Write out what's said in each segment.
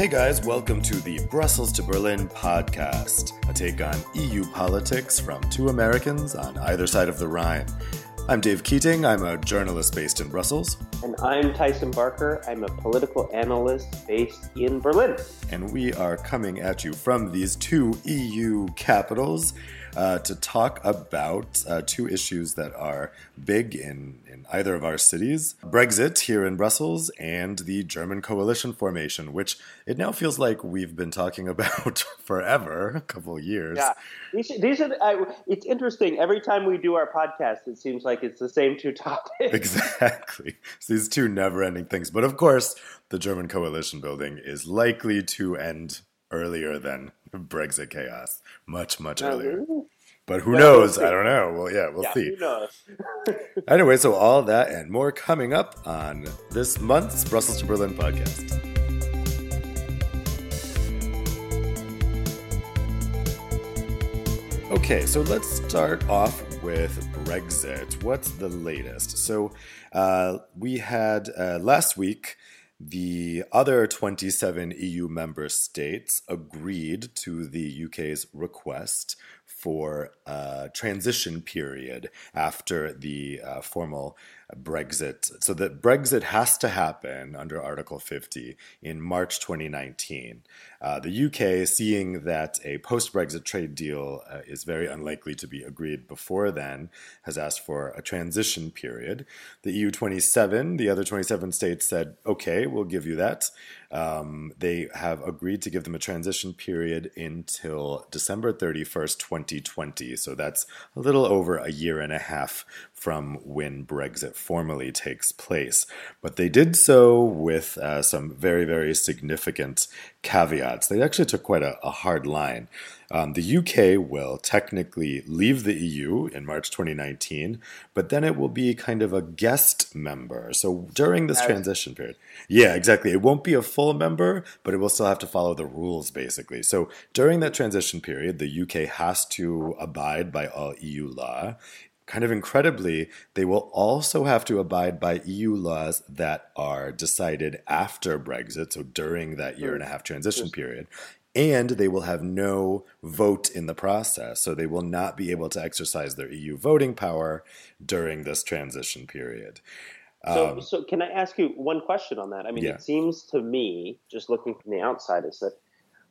Hey guys, welcome to the Brussels to Berlin podcast, a take on EU politics from two Americans on either side of the Rhine. I'm Dave Keating, I'm a journalist based in Brussels. And I'm Tyson Barker, I'm a political analyst based in Berlin. And we are coming at you from these two EU capitals uh, to talk about uh, two issues that are big in, in either of our cities Brexit here in Brussels and the German coalition formation, which it now feels like we've been talking about forever, a couple of years. Yeah, these, these are, uh, it's interesting. Every time we do our podcast, it seems like it's the same two topics. Exactly. So these two never ending things. But of course, the German coalition building is likely to end earlier than Brexit chaos. Much, much earlier. But who knows? We'll I don't know. Well, yeah, we'll yeah, see. Who knows? anyway, so all that and more coming up on this month's Brussels to Berlin podcast. Okay, so let's start off with Brexit. What's the latest? So, uh, we had uh, last week the other 27 EU member states agreed to the UK's request for a transition period after the uh, formal Brexit. So that Brexit has to happen under Article 50 in March 2019. Uh, the UK, seeing that a post Brexit trade deal uh, is very unlikely to be agreed before then, has asked for a transition period. The EU 27, the other 27 states said, okay, we'll give you that. Um, they have agreed to give them a transition period until December 31st, 2020. So that's a little over a year and a half from when Brexit formally takes place. But they did so with uh, some very, very significant caveats. They actually took quite a, a hard line. Um, the UK will technically leave the EU in March 2019, but then it will be kind of a guest member. So during this transition period, yeah, exactly. It won't be a full member, but it will still have to follow the rules basically. So during that transition period, the UK has to abide by all EU law kind of incredibly, they will also have to abide by EU laws that are decided after Brexit, so during that year and a half transition period and they will have no vote in the process. So they will not be able to exercise their EU voting power during this transition period. So, um, so can I ask you one question on that? I mean, yeah. it seems to me, just looking from the outside, is that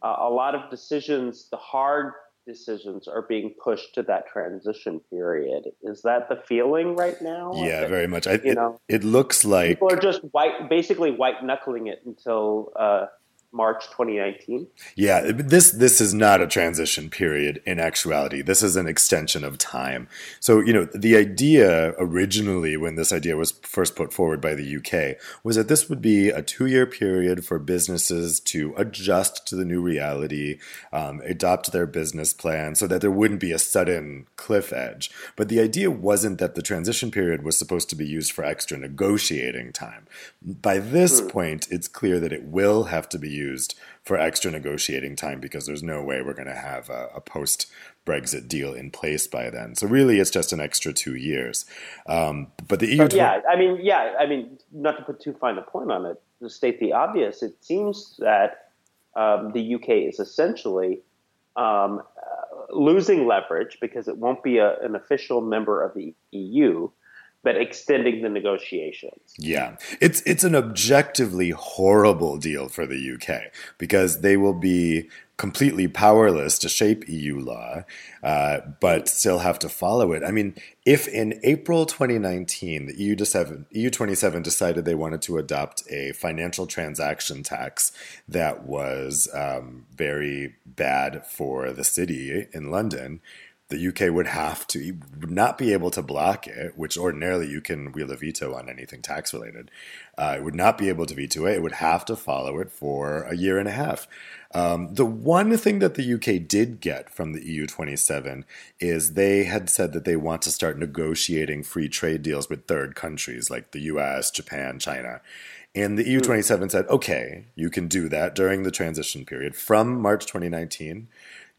uh, a lot of decisions, the hard decisions, are being pushed to that transition period. Is that the feeling right now? Yeah, very much. I, you it, know, it looks like people are just white, basically white knuckling it until. Uh, March 2019. Yeah, this this is not a transition period in actuality. This is an extension of time. So, you know, the idea originally when this idea was first put forward by the UK was that this would be a 2-year period for businesses to adjust to the new reality, um, adopt their business plan so that there wouldn't be a sudden cliff edge. But the idea wasn't that the transition period was supposed to be used for extra negotiating time. By this hmm. point, it's clear that it will have to be used for extra negotiating time because there's no way we're going to have a, a post Brexit deal in place by then. So really, it's just an extra two years. Um, but the EU, but yeah, I mean, yeah, I mean, not to put too fine a point on it, to state the obvious, it seems that um, the UK is essentially um, uh, losing leverage because it won't be a, an official member of the EU but extending the negotiations. Yeah. It's it's an objectively horrible deal for the UK because they will be completely powerless to shape EU law, uh, but still have to follow it. I mean, if in April 2019 the EU, EU 27 decided they wanted to adopt a financial transaction tax that was um, very bad for the city in London, the UK would have to would not be able to block it, which ordinarily you can wield a veto on anything tax related. Uh, it would not be able to veto it. It would have to follow it for a year and a half. Um, the one thing that the UK did get from the EU 27 is they had said that they want to start negotiating free trade deals with third countries like the US, Japan, China. And the EU 27 said, okay, you can do that during the transition period from March 2019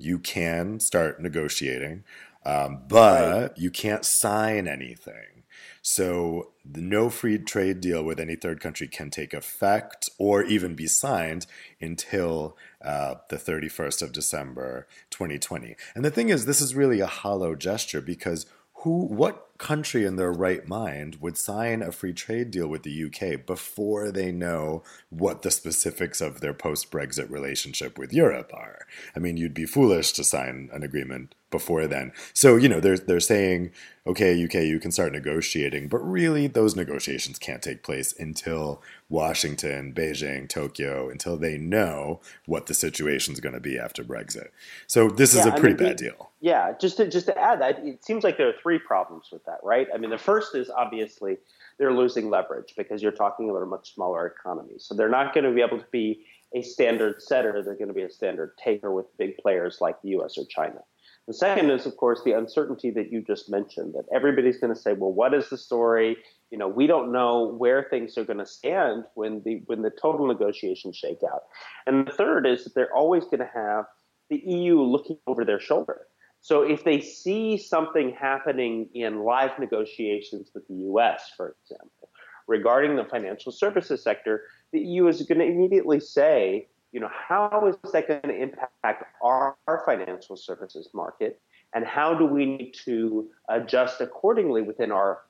you can start negotiating, um, but right. you can't sign anything. So, the no free trade deal with any third country can take effect or even be signed until uh, the 31st of December 2020. And the thing is, this is really a hollow gesture because who, what country in their right mind would sign a free trade deal with the UK before they know what the specifics of their post Brexit relationship with Europe are? I mean, you'd be foolish to sign an agreement before then. So, you know, they're, they're saying, okay, UK, you can start negotiating, but really those negotiations can't take place until Washington, Beijing, Tokyo, until they know what the situation is going to be after Brexit. So this yeah, is a pretty I mean, bad deal. Yeah, just to, just to add that, it seems like there are three problems with that, right? I mean, the first is obviously they're losing leverage because you're talking about a much smaller economy. So they're not going to be able to be a standard setter, they're going to be a standard taker with big players like the US or China. The second is, of course, the uncertainty that you just mentioned, that everybody's going to say, well, what is the story? You know, we don't know where things are going to stand when the when the total negotiations shake out. And the third is that they're always going to have the EU looking over their shoulder. So if they see something happening in live negotiations with the US, for example, regarding the financial services sector, the EU is going to immediately say, you know, how is that going to impact our, our financial services market? And how do we need to adjust accordingly within our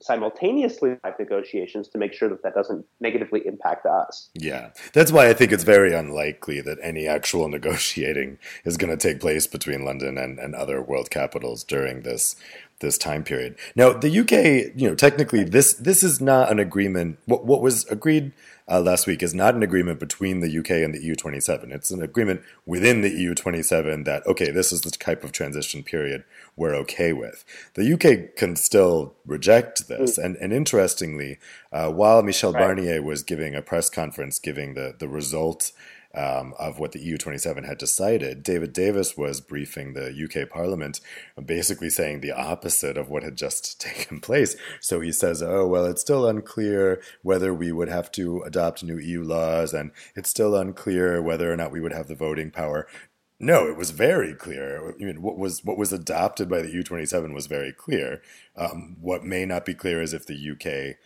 simultaneously live negotiations to make sure that that doesn't negatively impact us. Yeah, that's why I think it's very unlikely that any actual negotiating is going to take place between London and, and other world capitals during this this time period. Now, the UK, you know, technically this this is not an agreement. What what was agreed uh, last week is not an agreement between the UK and the EU27. It's an agreement within the EU27 that, okay, this is the type of transition period we're okay with. The UK can still reject this. Mm. And, and interestingly, uh, while Michel right. Barnier was giving a press conference giving the, the result um, of what the EU27 had decided, David Davis was briefing the UK Parliament, basically saying the opposite of what had just taken place. So he says, oh, well, it's still unclear whether we would have to adopt new EU laws, and it's still unclear whether or not we would have the voting power. No, it was very clear. I mean, what was what was adopted by the U27 was very clear. Um, what may not be clear is if the UK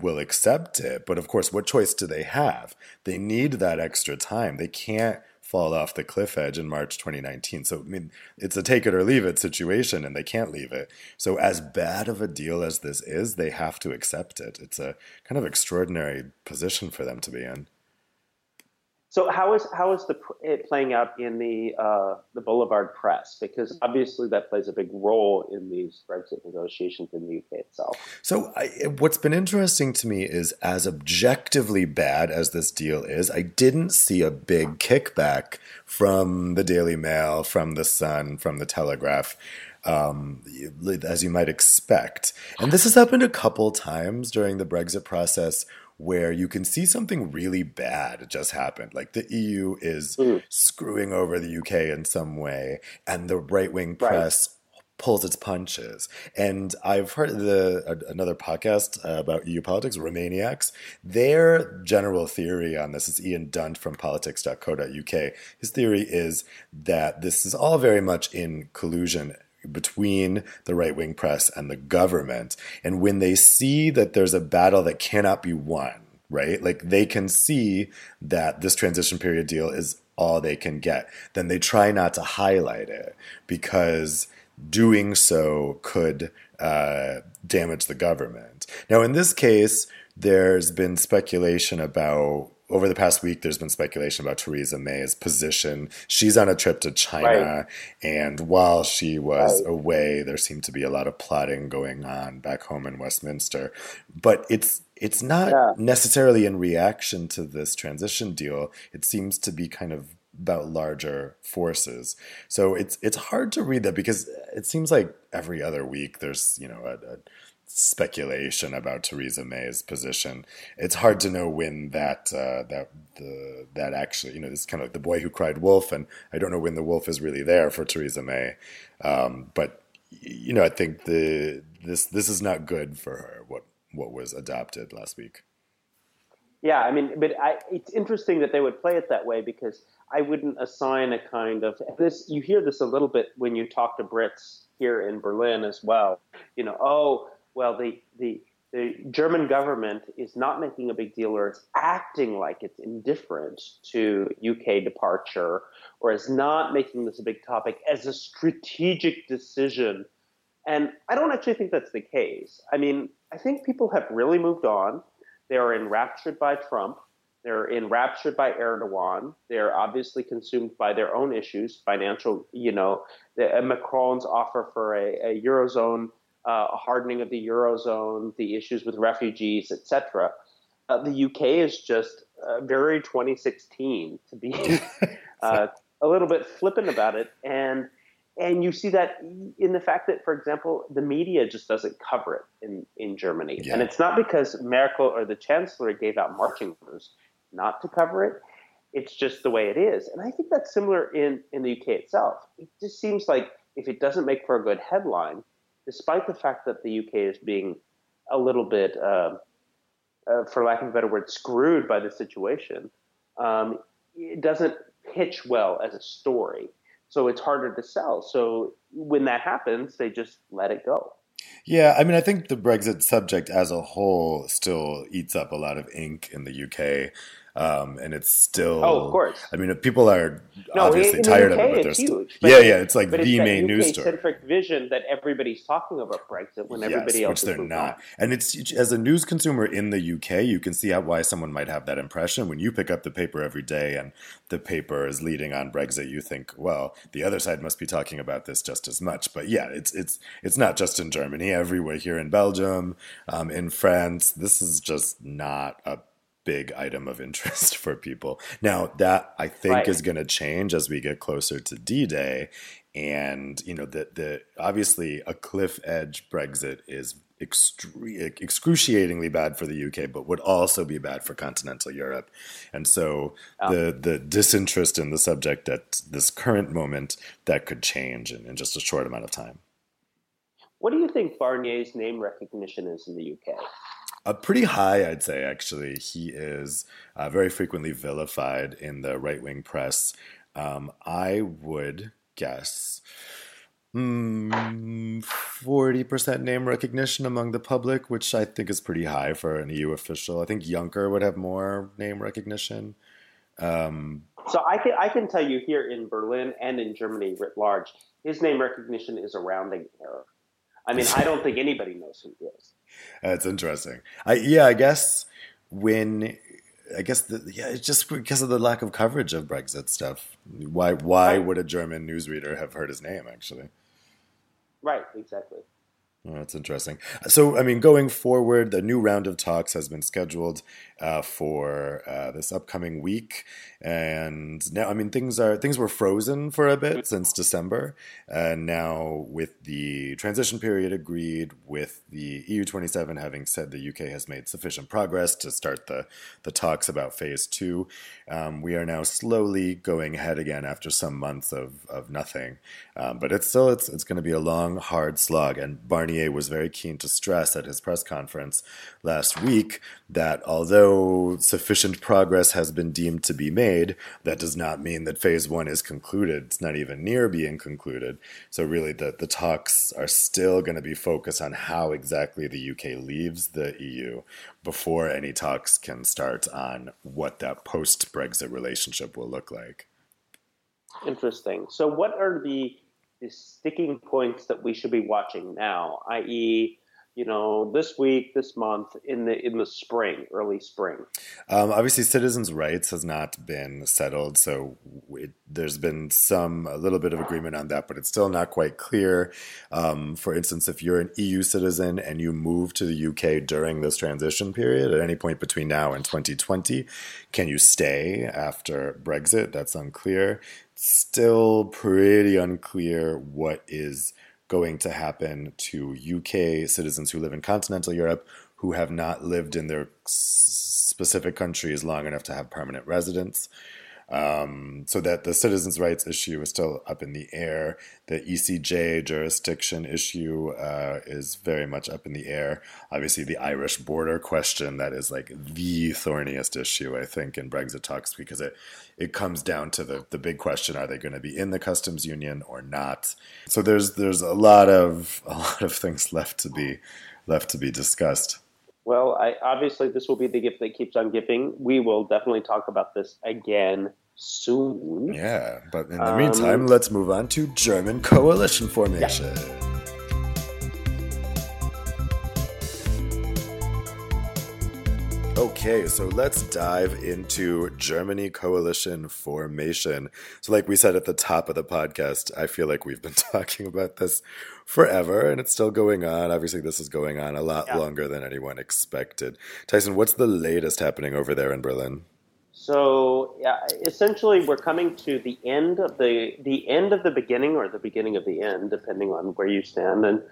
will accept it. But of course, what choice do they have? They need that extra time. They can't fall off the cliff edge in March 2019. So, I mean, it's a take it or leave it situation, and they can't leave it. So, as bad of a deal as this is, they have to accept it. It's a kind of extraordinary position for them to be in. So how is how is the it playing out in the uh, the Boulevard press? Because obviously that plays a big role in these Brexit negotiations in the UK itself. So I, what's been interesting to me is as objectively bad as this deal is, I didn't see a big kickback from the Daily Mail, from the Sun, from the Telegraph. Um, as you might expect. And this has happened a couple times during the Brexit process where you can see something really bad just happened. Like the EU is mm. screwing over the UK in some way, and the right wing press. Pulls its punches, and I've heard the another podcast uh, about EU politics, Remainiacs. Their general theory on this is Ian Dunt from politics.co.uk. His theory is that this is all very much in collusion between the right wing press and the government. And when they see that there's a battle that cannot be won, right? Like they can see that this transition period deal is all they can get, then they try not to highlight it because doing so could uh, damage the government. Now, in this case, there's been speculation about over the past week, there's been speculation about Theresa May's position. She's on a trip to China, right. and while she was right. away, there seemed to be a lot of plotting going on back home in Westminster. But it's it's not yeah. necessarily in reaction to this transition deal. It seems to be kind of about larger forces. So it's it's hard to read that because it seems like every other week there's you know a, a speculation about Theresa May's position. It's hard to know when that uh, that the that actually you know this kind of like the boy who cried wolf, and I don't know when the wolf is really there for Theresa May. Um, but you know, I think the this this is not good for her. What what was adopted last week. Yeah, I mean, but I, it's interesting that they would play it that way because I wouldn't assign a kind of this. You hear this a little bit when you talk to Brits here in Berlin as well. You know, oh, well, the, the, the German government is not making a big deal or it's acting like it's indifferent to UK departure or is not making this a big topic as a strategic decision. And I don't actually think that's the case. I mean, I think people have really moved on. They are enraptured by Trump. They're enraptured by Erdogan. They're obviously consumed by their own issues, financial, you know, the, uh, Macron's offer for a, a eurozone, uh, a hardening of the eurozone, the issues with refugees, etc. Uh, the UK is just uh, very 2016 to be uh, a little bit flippant about it, and and you see that in the fact that, for example, the media just doesn't cover it in in Germany, yeah. and it's not because Merkel or the Chancellor gave out marching orders not to cover it. It's just the way it is. And I think that's similar in, in the UK itself. It just seems like if it doesn't make for a good headline, despite the fact that the UK is being a little bit, uh, uh, for lack of a better word, screwed by the situation, um, it doesn't pitch well as a story. So it's harder to sell. So when that happens, they just let it go. Yeah, I mean, I think the Brexit subject as a whole still eats up a lot of ink in the UK. Um, and it's still. Oh, of course. I mean, people are no, obviously tired UK, of it, but they're still. Huge, yeah, yeah, it's like the it's main news story. centric vision that everybody's talking about Brexit when yes, everybody else which they're not. On. And it's as a news consumer in the UK, you can see how, why someone might have that impression when you pick up the paper every day and the paper is leading on Brexit. You think, well, the other side must be talking about this just as much. But yeah, it's it's it's not just in Germany. Everywhere here in Belgium, um, in France, this is just not a big item of interest for people. Now, that I think right. is going to change as we get closer to D Day. And, you know, the, the obviously a cliff edge Brexit is extre- excruciatingly bad for the UK, but would also be bad for continental Europe. And so oh. the, the disinterest in the subject at this current moment that could change in, in just a short amount of time. What do you think Barnier's name recognition is in the UK? Uh, pretty high, I'd say, actually. He is uh, very frequently vilified in the right wing press. Um, I would guess mm, 40% name recognition among the public, which I think is pretty high for an EU official. I think Juncker would have more name recognition. Um, so I can, I can tell you here in Berlin and in Germany writ large, his name recognition is a rounding error. I mean, I don't think anybody knows who he is. That's interesting. I yeah, I guess when I guess the, yeah, it's just because of the lack of coverage of Brexit stuff. Why why would a German newsreader have heard his name actually? Right, exactly. That's interesting. So, I mean, going forward, the new round of talks has been scheduled uh, for uh, this upcoming week, and now, I mean, things are things were frozen for a bit since December, and now with the transition period agreed, with the EU twenty seven having said the UK has made sufficient progress to start the the talks about phase two, um, we are now slowly going ahead again after some months of of nothing, um, but it's still it's it's going to be a long, hard slog, and Barnier Was very keen to stress at his press conference last week that although sufficient progress has been deemed to be made, that does not mean that phase one is concluded. It's not even near being concluded. So, really, the, the talks are still going to be focused on how exactly the UK leaves the EU before any talks can start on what that post Brexit relationship will look like. Interesting. So, what are the the sticking points that we should be watching now, i.e., you know, this week, this month, in the in the spring, early spring. Um, obviously, citizens' rights has not been settled, so it, there's been some a little bit of agreement on that, but it's still not quite clear. Um, for instance, if you're an EU citizen and you move to the UK during this transition period at any point between now and 2020, can you stay after Brexit? That's unclear still pretty unclear what is going to happen to UK citizens who live in continental Europe who have not lived in their specific countries long enough to have permanent residence. Um, so that the citizens' rights issue is still up in the air. The ECJ jurisdiction issue uh, is very much up in the air. Obviously, the Irish border question that is like the thorniest issue, I think, in Brexit talks because it it comes down to the the big question: Are they going to be in the customs union or not? So there's there's a lot of a lot of things left to be left to be discussed. Well, I, obviously, this will be the gift that keeps on giving. We will definitely talk about this again soon. Yeah, but in the um, meantime, let's move on to German coalition formation. Yeah. Okay, so let's dive into Germany coalition formation. So, like we said at the top of the podcast, I feel like we've been talking about this forever and it's still going on. Obviously, this is going on a lot yeah. longer than anyone expected. Tyson, what's the latest happening over there in Berlin? So, yeah, essentially, we're coming to the end of the the end of the beginning, or the beginning of the end, depending on where you stand and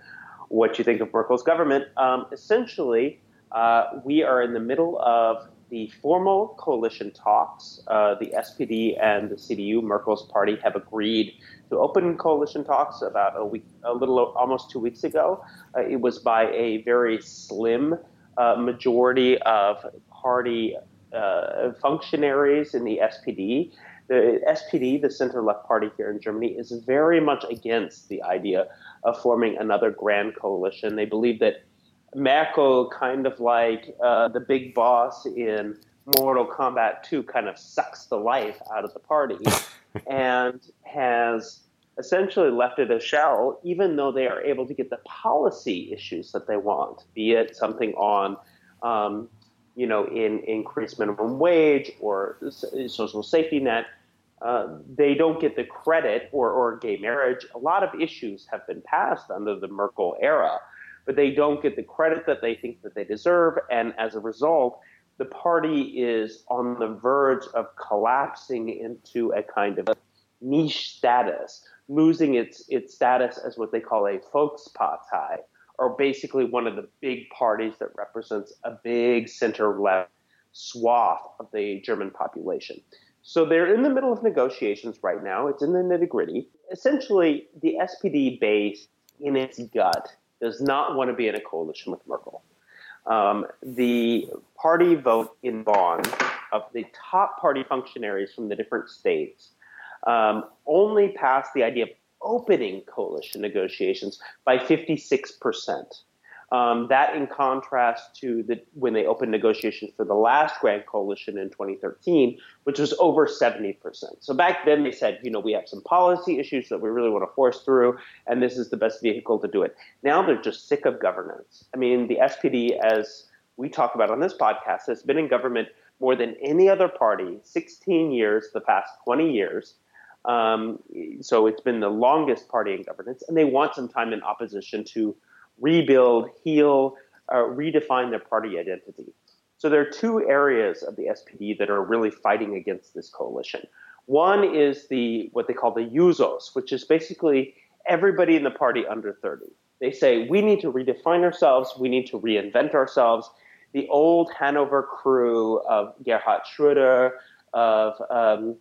what you think of Merkel's government. Um, essentially uh, we are in the middle of the formal coalition talks. Uh, the SPD and the CDU, Merkel's party, have agreed to open coalition talks about a week, a little, almost two weeks ago. Uh, it was by a very slim uh, majority of party uh, functionaries in the SPD. The SPD, the center left party here in Germany, is very much against the idea of forming another grand coalition. They believe that Merkel, kind of like uh, the big boss in Mortal Kombat 2, kind of sucks the life out of the party and has essentially left it a shell, even though they are able to get the policy issues that they want, be it something on, um, you know, in increased minimum wage or social safety net. Uh, they don't get the credit, or, or gay marriage. A lot of issues have been passed under the Merkel era but they don't get the credit that they think that they deserve. And as a result, the party is on the verge of collapsing into a kind of niche status, losing its its status as what they call a Volkspartei, or basically one of the big parties that represents a big center left swath of the German population. So they're in the middle of negotiations right now. It's in the nitty gritty. Essentially, the SPD base in its gut does not want to be in a coalition with Merkel. Um, the party vote in Bonn of the top party functionaries from the different states um, only passed the idea of opening coalition negotiations by 56 percent. Um, that, in contrast to the, when they opened negotiations for the last Grand Coalition in 2013, which was over 70%. So back then they said, you know, we have some policy issues that we really want to force through, and this is the best vehicle to do it. Now they're just sick of governance. I mean, the SPD, as we talk about on this podcast, has been in government more than any other party, 16 years, the past 20 years. Um, so it's been the longest party in governance, and they want some time in opposition to rebuild, heal, uh, redefine their party identity. So there are two areas of the SPD that are really fighting against this coalition. One is the what they call the Jusos, which is basically everybody in the party under 30. They say we need to redefine ourselves, we need to reinvent ourselves. The old Hanover crew of Gerhard Schröder, of um,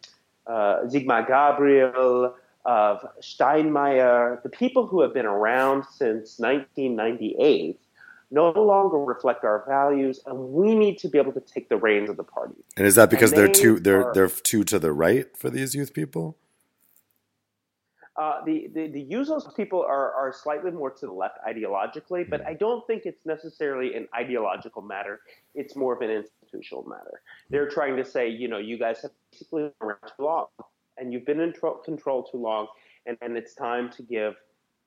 uh, Sigmar Gabriel, of Steinmeier, the people who have been around since 1998 no longer reflect our values, and we need to be able to take the reins of the party. And is that because they're too they're are, they're too to the right for these youth people? Uh, the, the the Jusos people are are slightly more to the left ideologically, but I don't think it's necessarily an ideological matter. It's more of an institutional matter. They're trying to say, you know, you guys have basically been around too long and you've been in tro- control too long, and, and it's time to give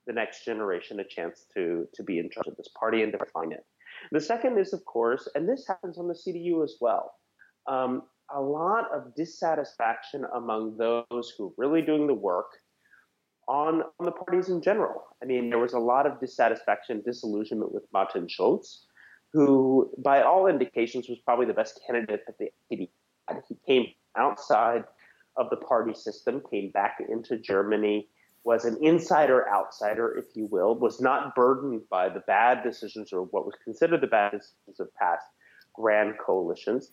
the next generation a chance to to be in charge of this party and define it. The second is, of course, and this happens on the CDU as well, um, a lot of dissatisfaction among those who are really doing the work on, on the parties in general. I mean, there was a lot of dissatisfaction, disillusionment with Martin Schulz, who, by all indications, was probably the best candidate that the had. He came outside of the party system, came back into Germany, was an insider outsider, if you will, was not burdened by the bad decisions or what was considered the bad decisions of past grand coalitions.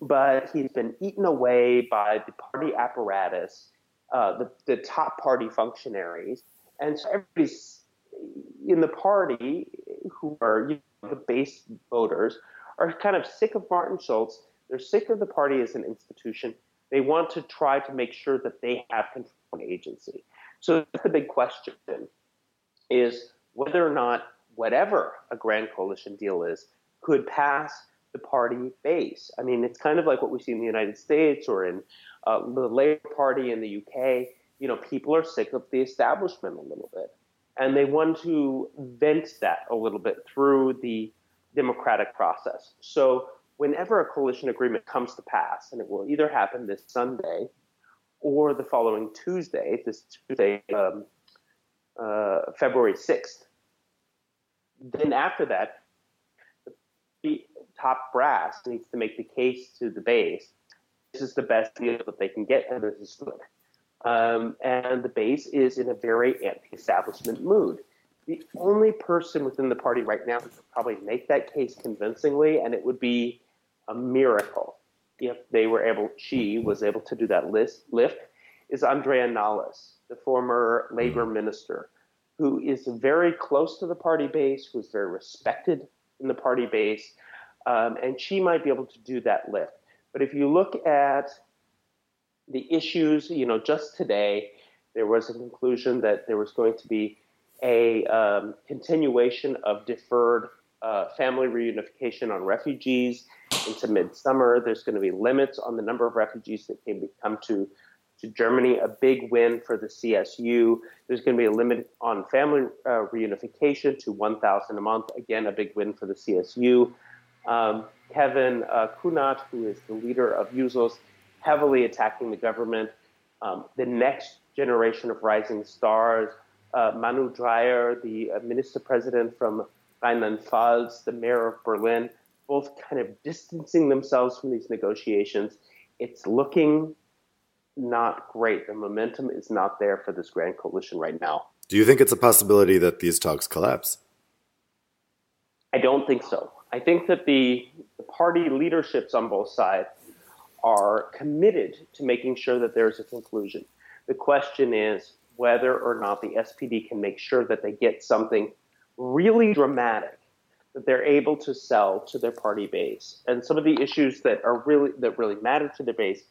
But he's been eaten away by the party apparatus, uh, the, the top party functionaries. And so everybody's in the party who are you know, the base voters are kind of sick of Martin Schulz. They're sick of the party as an institution. They want to try to make sure that they have control and agency. So that's the big question is whether or not whatever a grand coalition deal is, could pass the party base. I mean, it's kind of like what we see in the United States or in uh, the Labour Party in the UK. You know, people are sick of the establishment a little bit, and they want to vent that a little bit through the democratic process. So, whenever a coalition agreement comes to pass, and it will either happen this Sunday or the following Tuesday, this Tuesday, um, uh, February 6th, then after that, the top brass needs to make the case to the base. This is the best deal that they can get, and this is good. Um, and the base is in a very anti-establishment mood. The only person within the party right now who could probably make that case convincingly, and it would be a miracle if they were able, she was able to do that list, lift, is Andrea Nahles, the former labor minister, who is very close to the party base, who's very respected in the party base, um, and she might be able to do that lift. But if you look at the issues, you know, just today, there was a conclusion that there was going to be a um, continuation of deferred uh, family reunification on refugees into midsummer. There's going to be limits on the number of refugees that can come to to Germany, a big win for the CSU. There's going to be a limit on family uh, reunification to 1,000 a month. Again, a big win for the CSU. Um, Kevin uh, Kühnert, who is the leader of Jusos, heavily attacking the government. Um, the next generation of rising stars, uh, Malu Dreyer, the uh, minister president from Rheinland-Pfalz, the mayor of Berlin, both kind of distancing themselves from these negotiations. It's looking not great. The momentum is not there for this grand coalition right now. Do you think it's a possibility that these talks collapse? I don't think so. I think that the, the party leaderships on both sides are committed to making sure that there's a conclusion. The question is whether or not the SPD can make sure that they get something really dramatic that they're able to sell to their party base. And some of the issues that are really that really matter to their base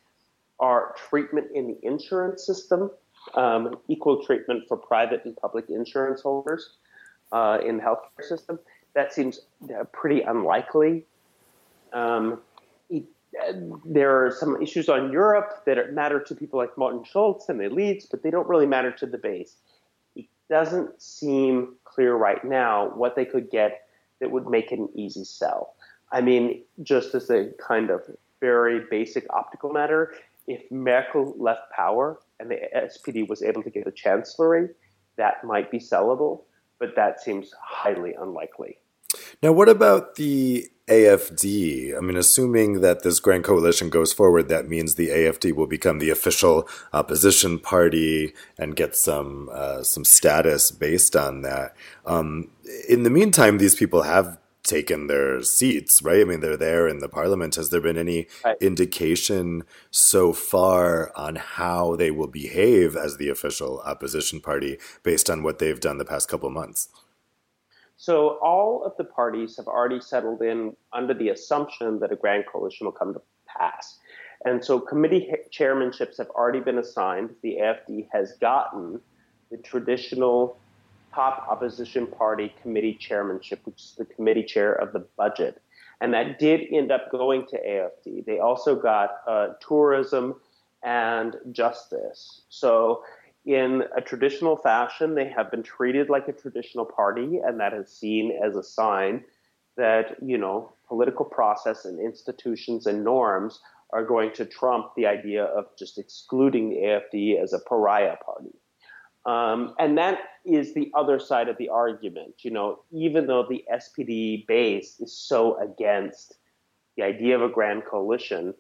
are treatment in the insurance system, um, equal treatment for private and public insurance holders uh, in the healthcare system. That seems uh, pretty unlikely. Um, uh, there are some issues on Europe that matter to people like Martin Schulz and the elites, but they don't really matter to the base. Doesn't seem clear right now what they could get that would make it an easy sell. I mean, just as a kind of very basic optical matter, if Merkel left power and the SPD was able to get a chancellery, that might be sellable, but that seems highly unlikely. Now, what about the AFD? I mean, assuming that this grand coalition goes forward, that means the AFD will become the official opposition party and get some uh, some status based on that. Um, in the meantime, these people have taken their seats, right? I mean, they're there in the parliament. Has there been any right. indication so far on how they will behave as the official opposition party based on what they've done the past couple months? So, all of the parties have already settled in under the assumption that a grand coalition will come to pass. And so, committee chairmanships have already been assigned. The AFD has gotten the traditional top opposition party committee chairmanship, which is the committee chair of the budget. And that did end up going to AFD. They also got uh, tourism and justice. So, in a traditional fashion, they have been treated like a traditional party, and that is seen as a sign that, you know, political process and institutions and norms are going to trump the idea of just excluding the AFD as a pariah party. Um, and that is the other side of the argument. You know, even though the SPD base is so against the idea of a grand coalition,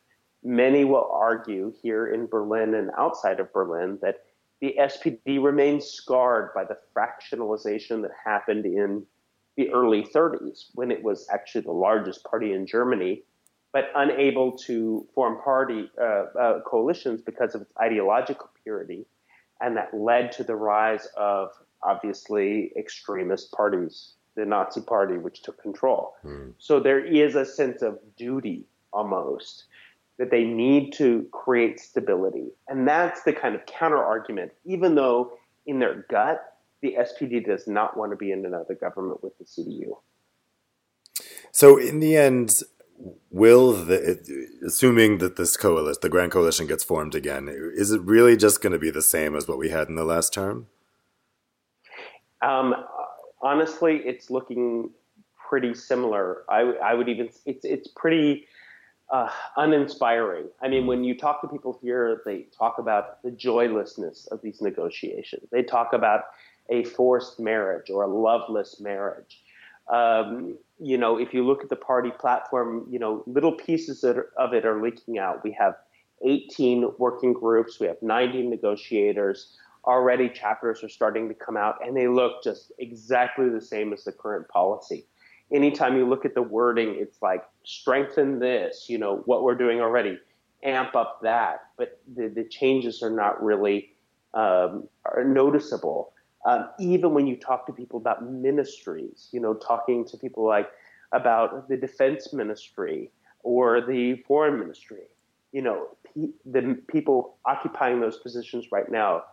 many will argue here in Berlin and outside of Berlin that the SPD remains scarred by the fractionalization that happened in the early 30s when it was actually the largest party in Germany, but unable to form party uh, uh, coalitions because of its ideological purity and that led to the rise of obviously extremist parties, the Nazi Party, which took control. Mm. So there is a sense of duty almost that they need to create stability. And that's the kind of counter argument, even though in their gut the SPD does not want to be in another government with the CDU. So, in the end, will the assuming that this coalition, the Grand Coalition, gets formed again, is it really just going to be the same as what we had in the last term? Um, honestly, it's looking pretty similar. I, I would even it's it's pretty uh, uninspiring. I mean, when you talk to people here, they talk about the joylessness of these negotiations. They talk about a forced marriage or a loveless marriage. Um, you know, if you look at the party platform, you know, little pieces of it are leaking out. We have 18 working groups, we have 90 negotiators. Already, chapters are starting to come out, and they look just exactly the same as the current policy. Anytime you look at the wording, it's like strengthen this, you know, what we're doing already, amp up that. But the, the changes are not really um, are noticeable. Um, even when you talk to people about ministries, you know, talking to people like about the defense ministry or the foreign ministry, you know, pe- the people occupying those positions right now,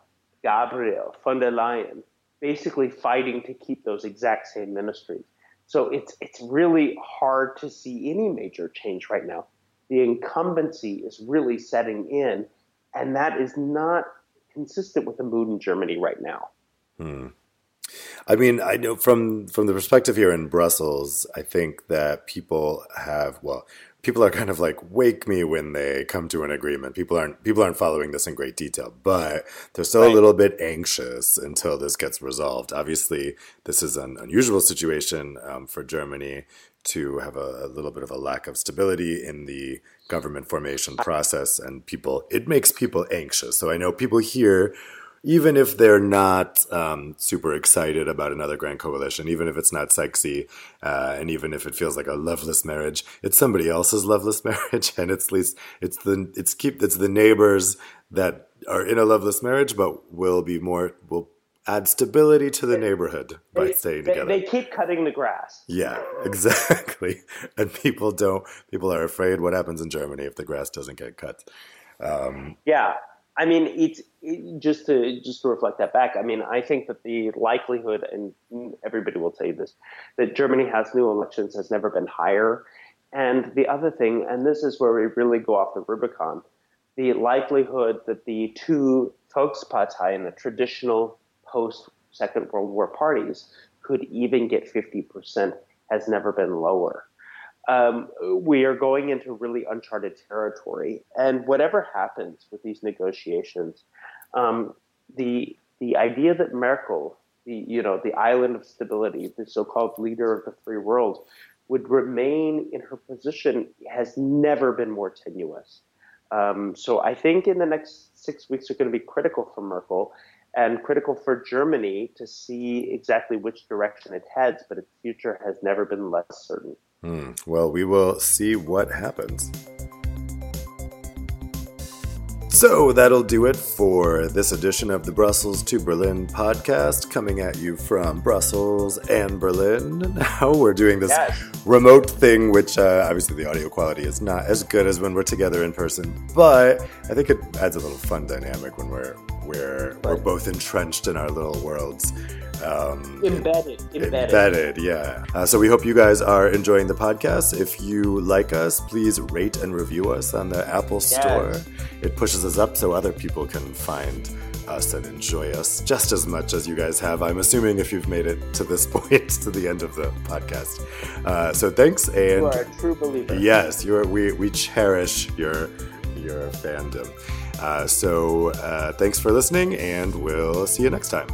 Gabriel, von der Leyen, basically fighting to keep those exact same ministries. So it's it's really hard to see any major change right now. The incumbency is really setting in, and that is not consistent with the mood in Germany right now. Hmm. I mean, I know from from the perspective here in Brussels, I think that people have well, people are kind of like wake me when they come to an agreement. People aren't people aren't following this in great detail, but they're still right. a little bit anxious until this gets resolved. Obviously, this is an unusual situation um, for Germany to have a, a, little bit of a lack of stability in the government formation process, and people it makes people anxious. So I know people here even if they're not um, super excited about another grand coalition, even if it's not sexy, uh, and even if it feels like a loveless marriage, it's somebody else's loveless marriage, and it's at least it's the it's keep it's the neighbors that are in a loveless marriage, but will be more will add stability to the neighborhood by they, staying together. They, they keep cutting the grass. Yeah, exactly. And people don't. People are afraid what happens in Germany if the grass doesn't get cut. Um, yeah, I mean, it's it, just to just to reflect that back. I mean, I think that the likelihood, and everybody will say this, that Germany has new elections has never been higher. And the other thing, and this is where we really go off the Rubicon, the likelihood that the two Volkspartei and the traditional post Second World War parties could even get 50% has never been lower um, we are going into really uncharted territory. And whatever happens with these negotiations, um, the the idea that Merkel, the you know the island of stability, the so-called leader of the free world, would remain in her position has never been more tenuous. Um, so I think in the next six weeks are going to be critical for Merkel and critical for Germany to see exactly which direction it heads, but its future has never been less certain. Hmm. Well, we will see what happens. So that'll do it for this edition of the Brussels to Berlin podcast, coming at you from Brussels and Berlin. Now we're doing this yes. remote thing, which uh, obviously the audio quality is not as good as when we're together in person, but I think it adds a little fun dynamic when we're we're we're both entrenched in our little worlds. Um, embedded, embedded, embedded, yeah. Uh, so we hope you guys are enjoying the podcast. If you like us, please rate and review us on the Apple Store. It pushes us up so other people can find us and enjoy us just as much as you guys have. I'm assuming if you've made it to this point, to the end of the podcast. Uh, so thanks, and you are a true believer. Yes, you're. We we cherish your your fandom. Uh, so uh, thanks for listening, and we'll see you next time.